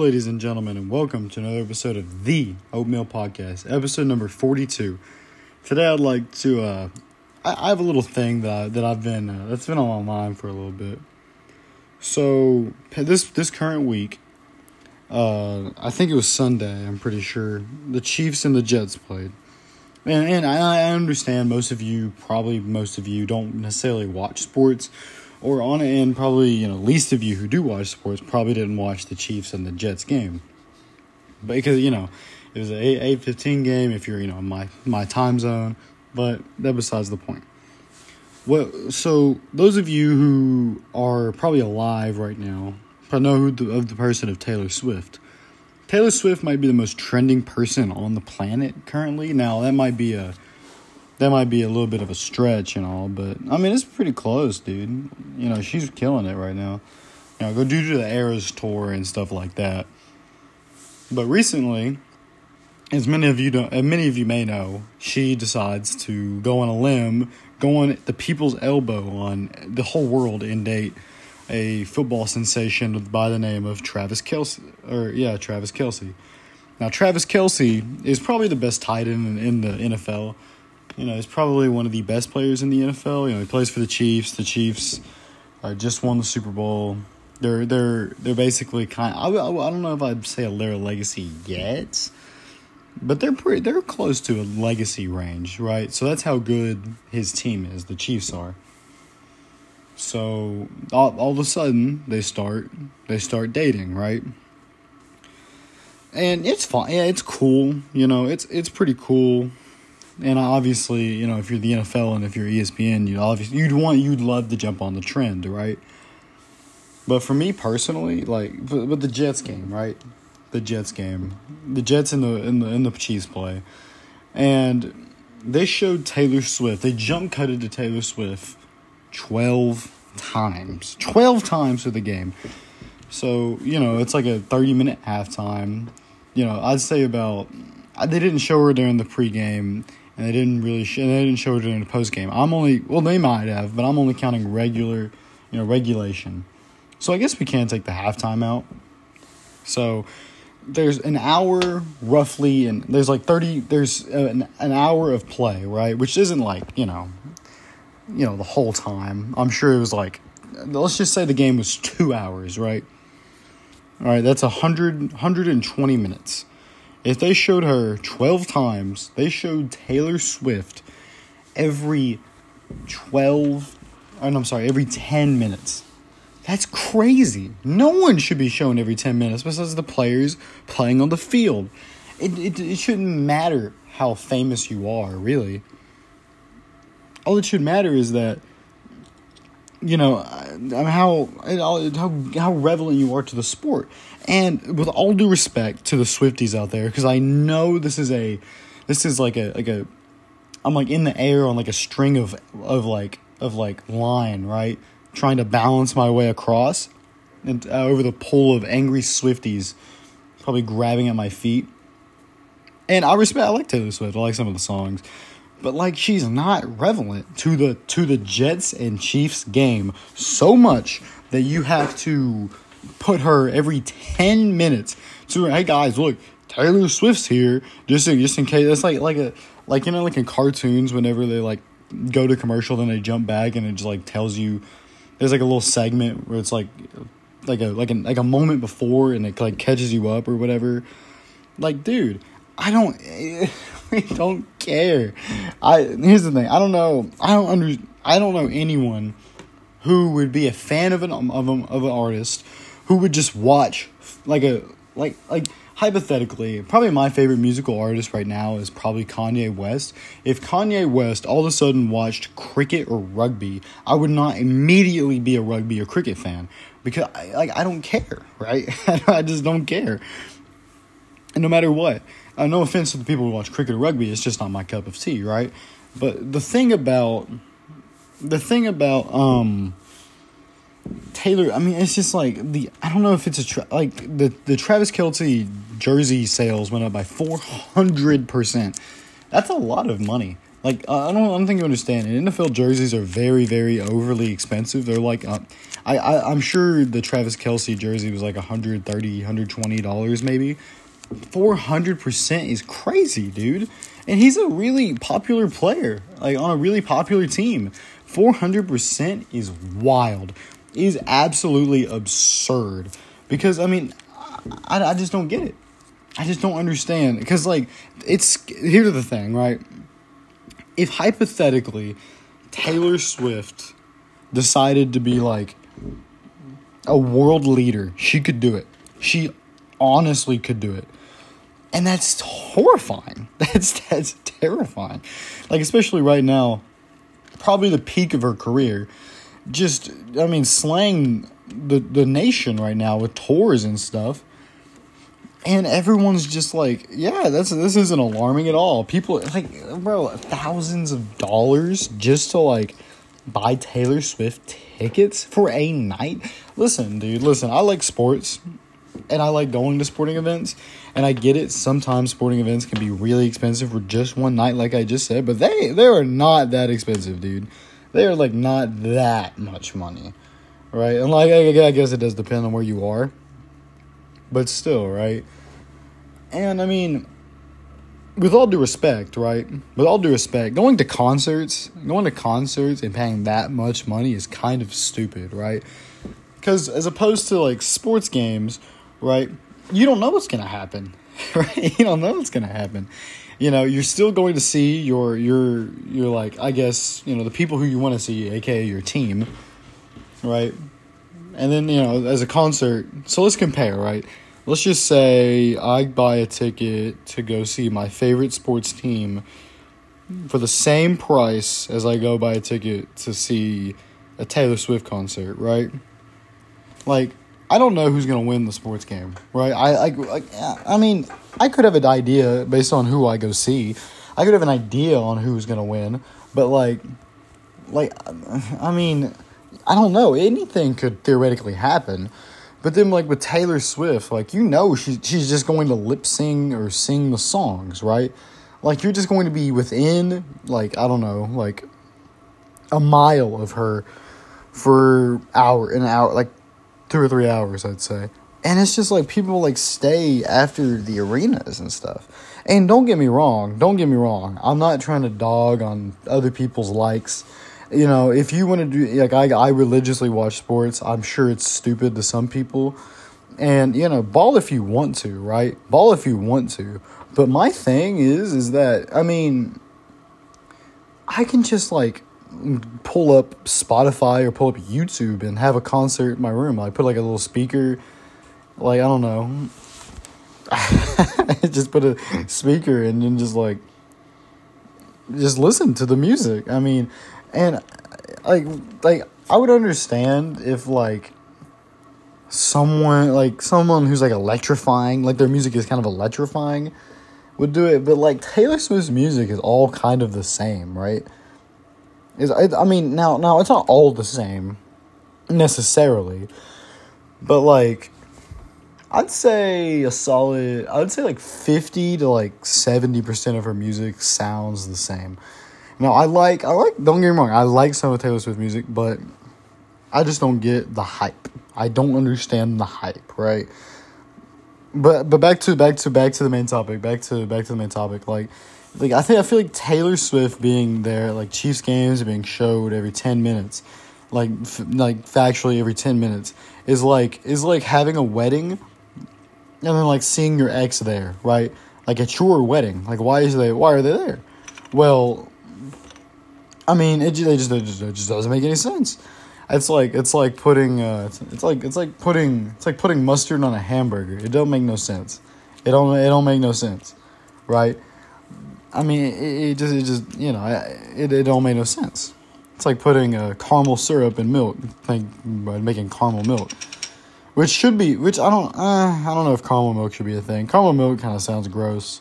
ladies and gentlemen, and welcome to another episode of the Oatmeal Podcast, episode number 42. Today, I'd like to, uh, I, I have a little thing that, I, that I've been, uh, that's been on my mind for a little bit. So, this, this current week, uh, I think it was Sunday, I'm pretty sure, the Chiefs and the Jets played. And, and I, I understand most of you, probably most of you, don't necessarily watch sports or on and probably you know least of you who do watch sports probably didn't watch the Chiefs and the Jets game, but because you know it was an eight fifteen game if you're you know my my time zone, but that besides the point. Well, so those of you who are probably alive right now probably know who the, of the person of Taylor Swift. Taylor Swift might be the most trending person on the planet currently. Now that might be a that might be a little bit of a stretch and all, but I mean it's pretty close, dude. You know, she's killing it right now. You know, go to the Eras tour and stuff like that. But recently, as many of you don't, many of you may know, she decides to go on a limb, go on the people's elbow on the whole world and date a football sensation by the name of Travis Kelce, or yeah, Travis Kelce. Now, Travis Kelce is probably the best tight end in, in the NFL. You know, he's probably one of the best players in the NFL. You know, he plays for the Chiefs. The Chiefs uh, just won the Super Bowl. They're they're they're basically kind. Of, I, I don't know if I'd say a legacy yet, but they're pretty. They're close to a legacy range, right? So that's how good his team is. The Chiefs are. So all, all of a sudden they start they start dating, right? And it's fine. Yeah, it's cool. You know, it's it's pretty cool and obviously, you know, if you're the NFL and if you're ESPN, you obviously you'd want you'd love to jump on the trend, right? But for me personally, like, but, the Jets game, right? The Jets game, the Jets in the in the in the Chiefs play, and they showed Taylor Swift. They jump cutted to Taylor Swift twelve times, twelve times for the game. So you know, it's like a thirty minute halftime. You know, I'd say about they didn't show her during the pregame and they didn't really sh- they didn't show it in the post game. I'm only well they might have, but I'm only counting regular, you know, regulation. So I guess we can take the halftime out. So there's an hour roughly and there's like 30 there's an, an hour of play, right? Which isn't like, you know, you know, the whole time. I'm sure it was like let's just say the game was 2 hours, right? All right, that's 100 120 minutes. If they showed her 12 times, they showed Taylor Swift every 12, oh, I'm sorry, every 10 minutes. That's crazy. No one should be shown every 10 minutes besides the players playing on the field. It, it, it shouldn't matter how famous you are, really. All it should matter is that you know how how how relevant you are to the sport. And with all due respect to the Swifties out there, because I know this is a this is like a like a I'm like in the air on like a string of of like of like line, right? Trying to balance my way across and uh, over the pool of angry Swifties, probably grabbing at my feet. And I respect I like Taylor Swift. I like some of the songs but like she's not relevant to the to the Jets and Chiefs game so much that you have to put her every 10 minutes to hey guys look Taylor Swift's here just in, just in case. It's like like a like you know like in cartoons whenever they like go to commercial then they jump back and it just like tells you there's like a little segment where it's like like a like a like a moment before and it like catches you up or whatever. Like dude I don't I don't care. I here's the thing. I don't know. I don't under. I don't know anyone who would be a fan of an um, of, a, of an artist who would just watch like a like like hypothetically, probably my favorite musical artist right now is probably Kanye West. If Kanye West all of a sudden watched cricket or rugby, I would not immediately be a rugby or cricket fan because I, like I don't care, right? I just don't care. And no matter what, uh, no offense to the people who watch cricket or rugby, it's just not my cup of tea, right? But the thing about the thing about um Taylor, I mean, it's just like the I don't know if it's a tra- like the the Travis Kelce jersey sales went up by four hundred percent. That's a lot of money. Like I don't, I don't think you understand. And NFL jerseys are very, very overly expensive. They're like, uh, I, I, I'm sure the Travis Kelce jersey was like 130 120 dollars maybe. 400% is crazy, dude. And he's a really popular player, like on a really popular team. 400% is wild. Is absolutely absurd. Because, I mean, I, I just don't get it. I just don't understand. Because, like, it's. Here's the thing, right? If hypothetically Taylor Swift decided to be like a world leader, she could do it. She honestly could do it. And that's horrifying. That's that's terrifying. Like especially right now, probably the peak of her career. Just I mean slaying the the nation right now with tours and stuff. And everyone's just like, yeah, that's this isn't alarming at all. People like, bro, thousands of dollars just to like buy Taylor Swift tickets for a night. Listen, dude, listen, I like sports and I like going to sporting events. And I get it. Sometimes sporting events can be really expensive for just one night, like I just said. But they they are not that expensive, dude. They are like not that much money, right? And like I, I guess it does depend on where you are, but still, right? And I mean, with all due respect, right? With all due respect, going to concerts, going to concerts and paying that much money is kind of stupid, right? Because as opposed to like sports games, right? You don't know what's gonna happen, right? You don't know what's gonna happen. You know, you're still going to see your your your like I guess you know the people who you want to see, aka your team, right? And then you know as a concert, so let's compare, right? Let's just say I buy a ticket to go see my favorite sports team for the same price as I go buy a ticket to see a Taylor Swift concert, right? Like I don't know who's gonna win the sports game, right? I, I, I, mean, I could have an idea based on who I go see. I could have an idea on who's gonna win, but like, like, I mean, I don't know. Anything could theoretically happen. But then, like with Taylor Swift, like you know, she's she's just going to lip sing or sing the songs, right? Like you're just going to be within, like I don't know, like a mile of her for hour an hour, like two or three hours, I'd say. And it's just like people like stay after the arenas and stuff. And don't get me wrong, don't get me wrong. I'm not trying to dog on other people's likes. You know, if you want to do like I I religiously watch sports, I'm sure it's stupid to some people. And you know, ball if you want to, right? Ball if you want to. But my thing is is that I mean I can just like pull up Spotify or pull up YouTube and have a concert in my room. I put like a little speaker, like I don't know, just put a speaker and then just like just listen to the music. I mean, and like like I would understand if like someone like someone who's like electrifying, like their music is kind of electrifying would do it, but like Taylor Swift's music is all kind of the same, right? Is I, I mean now now it's not all the same necessarily, but like I'd say a solid I'd say like 50 to like 70% of her music sounds the same. Now I like I like don't get me wrong, I like some of Taylor Swift music, but I just don't get the hype. I don't understand the hype, right? But but back to back to back to the main topic. Back to back to the main topic. Like like I think I feel like Taylor Swift being there, like Chiefs games being showed every ten minutes, like f- like factually every ten minutes is like is like having a wedding, and then like seeing your ex there, right? Like at your wedding, like why is they why are they there? Well, I mean it, it just it just, it just doesn't make any sense. It's like it's like putting uh, it's, it's like it's like putting it's like putting mustard on a hamburger. It don't make no sense. It don't it don't make no sense, right? I mean, it, it, just, it just, you know, it, it all made no sense. It's like putting a caramel syrup in milk, like making caramel milk, which should be, which I don't, uh, I don't know if caramel milk should be a thing. Caramel milk kind of sounds gross.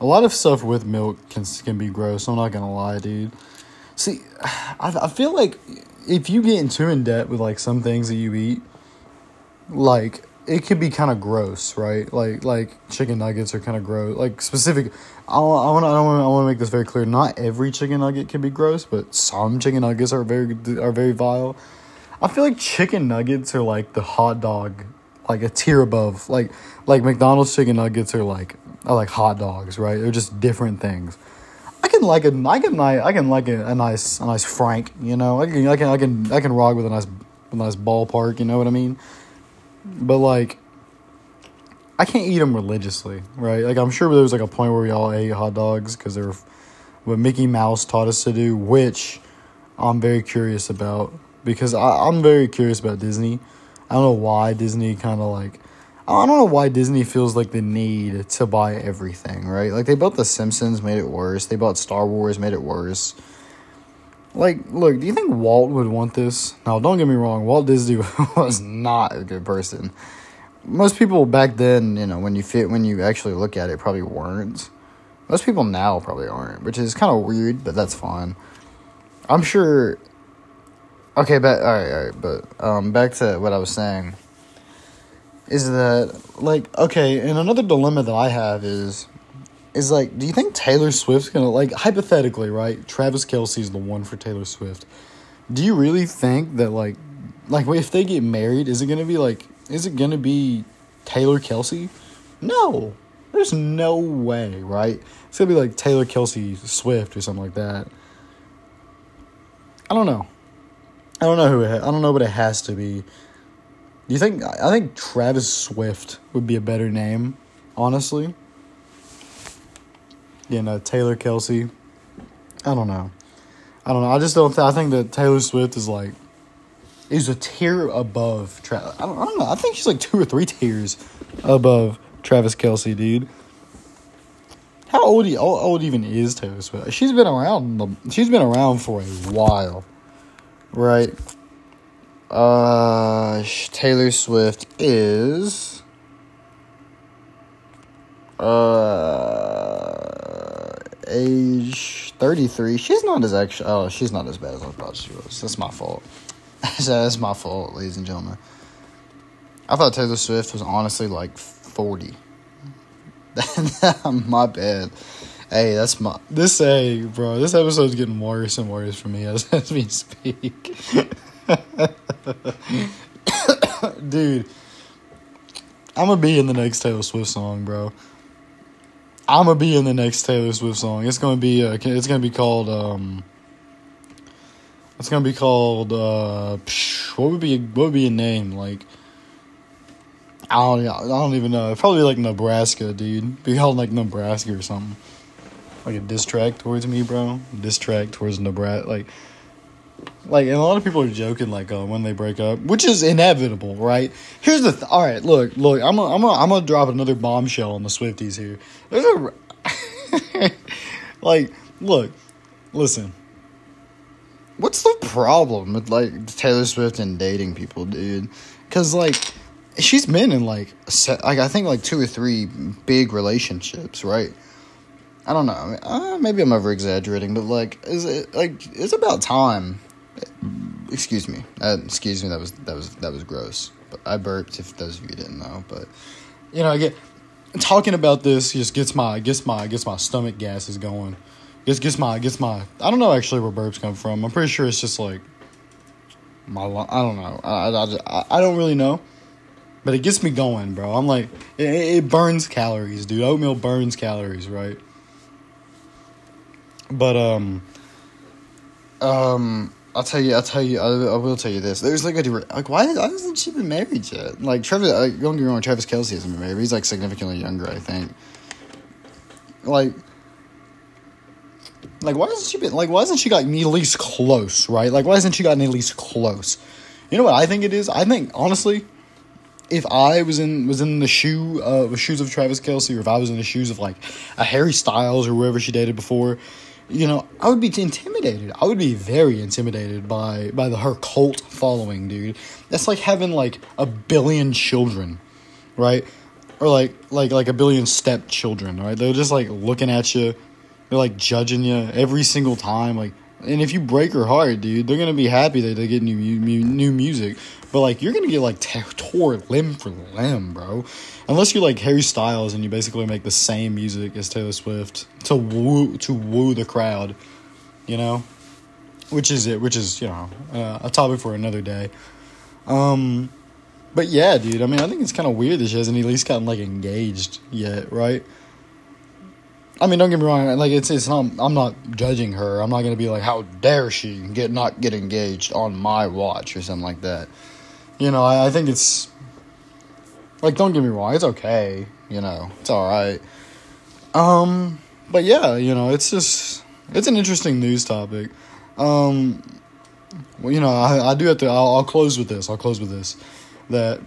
A lot of stuff with milk can can be gross. I'm not gonna lie, dude. See, I I feel like if you get too in debt with like some things that you eat, like it could be kind of gross, right? Like like chicken nuggets are kind of gross. Like specific, I want I want I want to make this very clear. Not every chicken nugget can be gross, but some chicken nuggets are very are very vile. I feel like chicken nuggets are like the hot dog, like a tier above. Like like McDonald's chicken nuggets are like are like hot dogs, right? They're just different things. I can like a I can like I can like a, a nice a nice Frank, you know. I can I can I can I can rock with a nice a nice ballpark, you know what I mean? But like, I can't eat them religiously, right? Like I'm sure there was like a point where we all ate hot dogs because they were what Mickey Mouse taught us to do, which I'm very curious about because I, I'm very curious about Disney. I don't know why Disney kind of like I don't know why Disney feels like the need to buy everything, right? Like they bought The Simpsons, made it worse. They bought Star Wars, made it worse. Like, look, do you think Walt would want this? Now, don't get me wrong, Walt Disney was not a good person. Most people back then, you know, when you fit when you actually look at it, probably weren't. Most people now probably aren't, which is kind of weird, but that's fine. I'm sure. Okay, but all right, all right, but um, back to what I was saying. Is that like okay? And another dilemma that I have is is like, do you think Taylor Swift's gonna like hypothetically, right? Travis Kelce's the one for Taylor Swift. Do you really think that like, like if they get married, is it gonna be like, is it gonna be Taylor Kelce? No, there's no way, right? It's gonna be like Taylor Kelce Swift or something like that. I don't know. I don't know who it. Ha- I don't know, but it has to be. Do you think? I think Travis Swift would be a better name, honestly you know, Taylor Kelce. I don't know. I don't know. I just don't. Th- I think that Taylor Swift is like is a tier above. Tra- I don't. I don't know. I think she's like two or three tiers above Travis Kelce, dude. How old? How old even is Taylor Swift? She's been around. The, She's been around for a while, right? Uh, Taylor Swift is. Uh age 33. She's not as actually. Oh, she's not as bad as I thought she was. That's my fault. That's my fault, ladies and gentlemen. I thought Taylor Swift was honestly like 40. my bad. Hey, that's my this hey bro. This episode's getting worse and worse for me as, as we speak. Dude, I'm gonna be in the next Taylor Swift song, bro. I'm gonna be in the next Taylor Swift song. It's gonna be uh, it's gonna be called um. It's gonna be called uh. What would be what would be a name like? I don't I don't even know. It'd probably be like Nebraska, dude. Be called like Nebraska or something. Like a diss track towards me, bro. Diss track towards Nebraska, like. Like, and a lot of people are joking, like, uh, when they break up, which is inevitable, right? Here's the, th- all right, look, look, I'm gonna, I'm gonna, I'm gonna drop another bombshell on the Swifties here. There's a, like, look, listen. What's the problem with, like, Taylor Swift and dating people, dude? Because, like, she's been in, like, like, I think, like, two or three big relationships, right? I don't know. Uh, maybe I'm over exaggerating, but like, is it like it's about time excuse me. Uh, excuse me. That was that was that was gross. But I burped. If those of you didn't know, but you know, I get talking about this just gets my gets my gets my stomach gases going. Gets gets my gets my. I don't know actually where burps come from. I'm pretty sure it's just like my. I don't know. I I, I, don't really know. But it gets me going, bro. I'm like, it, it burns calories, dude. Oatmeal burns calories, right? But um, um, I'll tell you. I'll tell you. I, I will tell you this. There's like a like why, why hasn't she been married yet? Like Travis. Like, don't get me wrong. Travis Kelce hasn't been married. He's like significantly younger, I think. Like. Like why hasn't she been like why hasn't she gotten at least close right like why hasn't she gotten at least close, you know what I think it is I think honestly, if I was in was in the shoe uh shoes of Travis Kelce or if I was in the shoes of like a Harry Styles or whoever she dated before, you know, I would be intimidated. I would be very intimidated by by the her cult following, dude. That's like having like a billion children, right? Or like like like a billion stepchildren, right? They're just like looking at you. They're like judging you every single time. Like And if you break her heart, dude, they're gonna be happy that they get new new music. But like, you're gonna get like t- tore limb for limb, bro. Unless you're like Harry Styles and you basically make the same music as Taylor Swift to woo to woo the crowd, you know, which is it. Which is you know uh, a topic for another day. Um, but yeah, dude. I mean, I think it's kind of weird that she hasn't at least gotten like engaged yet, right? I mean, don't get me wrong. Like it's it's not. I'm not judging her. I'm not gonna be like, how dare she get not get engaged on my watch or something like that. You know, I, I think it's like don't get me wrong. It's okay. You know, it's all right. Um, but yeah, you know, it's just it's an interesting news topic. Um, well, you know, I, I do have to. I'll, I'll close with this. I'll close with this. That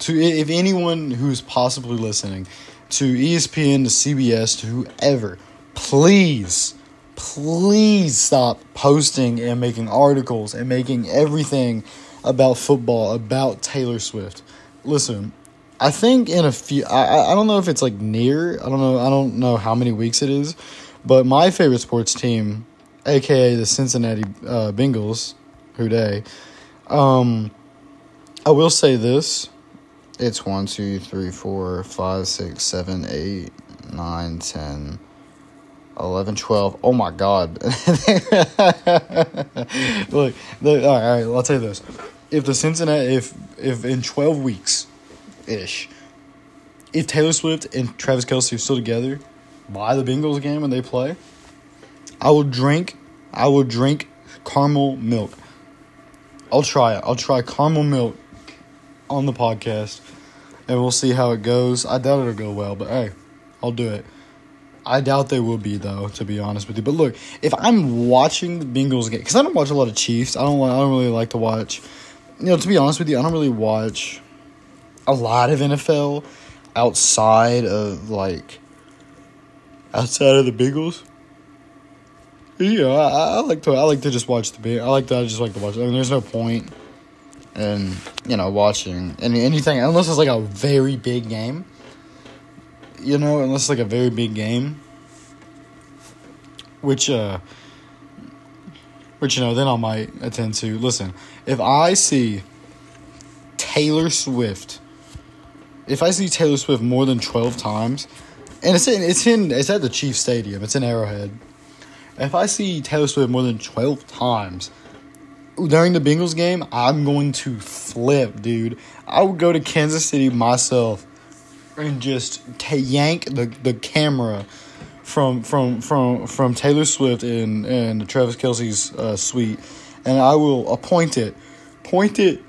to if anyone who's possibly listening to ESPN, to CBS, to whoever, please, please stop posting and making articles and making everything about football, about Taylor Swift. Listen, I think in a few, I, I don't know if it's like near, I don't know, I don't know how many weeks it is, but my favorite sports team, aka the Cincinnati uh, Bengals, who day, um, I will say this it's 1, 2, 3, 4, 5, 6, 7, 8, 9, 10, 11, 12. Oh my God. Look, the, all right, I'll tell you this. If the Cincinnati, if, if in 12 weeks ish, if Taylor Swift and Travis Kelce are still together by the Bengals game when they play, I will drink, I will drink caramel milk. I'll try it. I'll try caramel milk on the podcast, and we'll see how it goes. I doubt it'll go well, but hey, I'll do it. I doubt they will be though, to be honest with you. But look, if I'm watching the Bengals game, because I don't watch a lot of Chiefs, I don't. I don't really like to watch. You know, to be honest with you, I don't really watch a lot of NFL outside of like outside of the Bengals. Yeah, I, I like to. I like to just watch the. I like to. I just like to watch. I mean, there's no point and you know watching any anything unless it's like a very big game. You know, unless it's like a very big game, which uh, which you know, then I might attend to listen. If I see Taylor Swift, if I see Taylor Swift more than twelve times, and it's in it's in it's at the Chiefs Stadium, it's in Arrowhead. If I see Taylor Swift more than twelve times, during the Bengals game, I'm going to flip, dude. I would go to Kansas City myself and just t- yank the, the camera from from from from Taylor Swift and and Travis Kelce's uh, suite, and I will appoint it, point it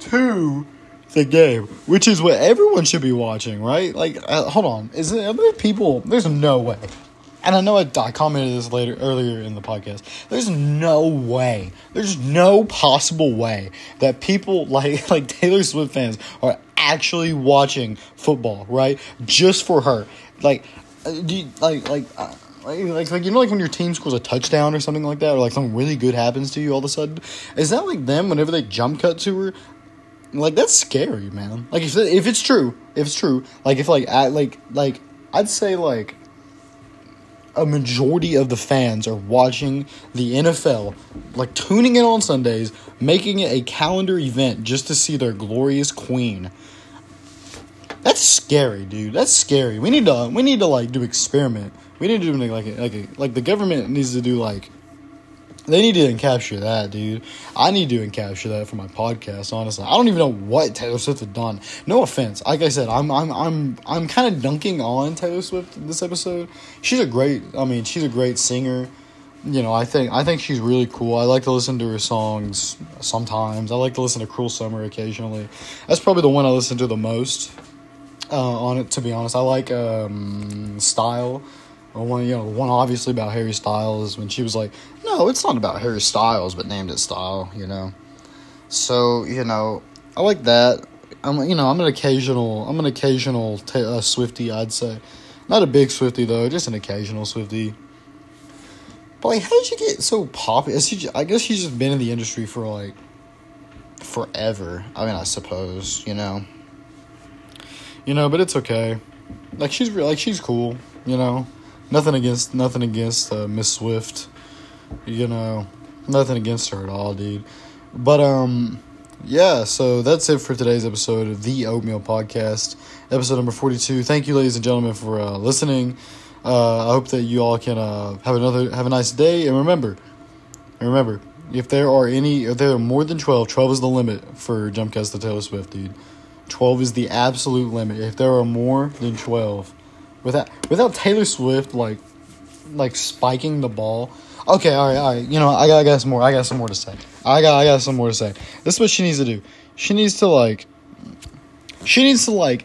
to the game, which is what everyone should be watching, right? Like, uh, hold on, is there, are there people? There's no way and I know I, I commented this later earlier in the podcast. There's no way, there's no possible way that people like like Taylor Swift fans are actually watching football, right? Just for her, like, uh, you, like like. Uh, like, like you know like when your team scores a touchdown or something like that or like something really good happens to you all of a sudden is that like them whenever they jump cut to her like that's scary man like if, if it's true if it's true like if like I, like like i'd say like a majority of the fans are watching the NFL, like tuning in on Sundays, making it a calendar event just to see their glorious queen. That's scary, dude. That's scary. We need to we need to like do experiment. We need to do like like like the government needs to do like they need to capture that, dude. I need to capture that for my podcast. Honestly, I don't even know what Taylor Swift has done. No offense. Like I said, I'm I'm I'm I'm kind of dunking on Taylor Swift in this episode. She's a great. I mean, she's a great singer. You know, I think I think she's really cool. I like to listen to her songs sometimes. I like to listen to Cruel Summer occasionally. That's probably the one I listen to the most. Uh, on it, to be honest, I like um, Style. One, you know, one obviously about Harry Styles when she was like, "No, it's not about Harry Styles," but named it Style. You know, so you know, I like that. I'm, you know, I'm an occasional, I'm an occasional t- uh, Swifty. I'd say, not a big Swifty though, just an occasional Swifty. But like, how did she get so popular? I guess she's just been in the industry for like forever. I mean, I suppose you know, you know, but it's okay. Like she's real like she's cool, you know. Nothing against nothing against uh, Miss Swift. You know, nothing against her at all, dude. But um, yeah. So that's it for today's episode of the Oatmeal Podcast, episode number forty-two. Thank you, ladies and gentlemen, for uh, listening. Uh, I hope that you all can uh, have another have a nice day, and remember, remember, if there are any, if there are more than 12, 12 is the limit for jump cuts to Taylor Swift, dude. 12 is the absolute limit. If there are more than 12, without without Taylor Swift like like spiking the ball. Okay, all right, all right. You know, I got, I got some more. I got some more to say. I got, I got some more to say. This is what she needs to do. She needs to like. She needs to like.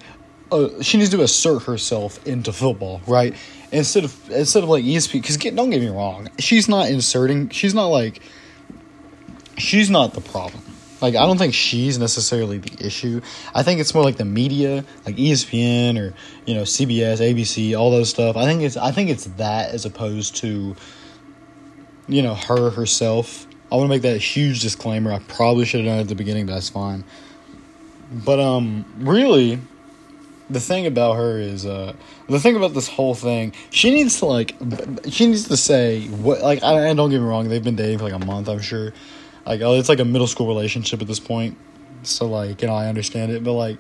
Uh, she needs to assert herself into football, right? Instead of instead of like ESP, because don't get me wrong, she's not inserting. She's not like. She's not the problem. Like I don't think she's necessarily the issue. I think it's more like the media, like ESPN or you know CBS, ABC, all those stuff. I think it's I think it's that as opposed to you know her herself. I want to make that huge disclaimer. I probably should have done it at the beginning, but that's fine. But um, really, the thing about her is uh, the thing about this whole thing. She needs to like, she needs to say what like. I, and don't get me wrong, they've been dating for like a month. I'm sure like oh, it's like a middle school relationship at this point. So like you know I understand it, but like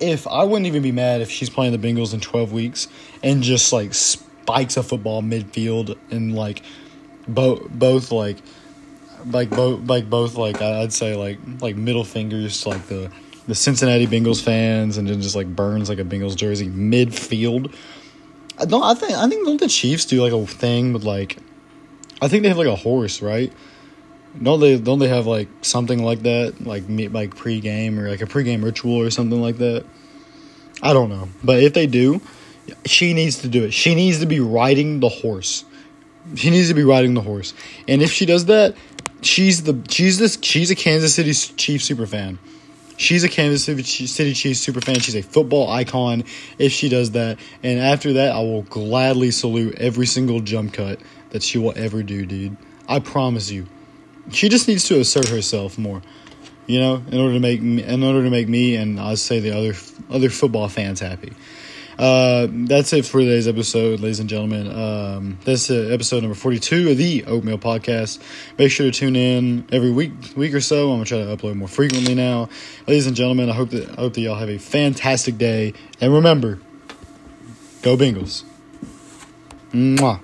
if I wouldn't even be mad if she's playing the Bengals in twelve weeks and just like spikes a football midfield and like both both like like both like both like I'd say like like middle fingers to like the the Cincinnati Bengals fans and then just like burns like a Bengals jersey midfield. I don't I think I think don't the Chiefs do like a thing with like I think they have like a horse, right? Don't they? Don't they have like something like that, like meet like pregame or like a pregame ritual or something like that? I don't know, but if they do, she needs to do it. She needs to be riding the horse. She needs to be riding the horse, and if she does that, she's the she's this she's a Kansas City Chiefs super fan. She's a Kansas City Chiefs super fan. She's a football icon. If she does that, and after that, I will gladly salute every single jump cut that she will ever do, dude. I promise you she just needs to assert herself more. You know, in order to make me, in order to make me and I say the other other football fans happy. Uh, that's it for today's episode, ladies and gentlemen. Um, that's episode number forty-two of the Oatmeal Podcast. Make sure to tune in every week, week or so. I'm gonna try to upload more frequently now, ladies and gentlemen. I hope that I hope that y'all have a fantastic day, and remember, go Bengals. Mwah.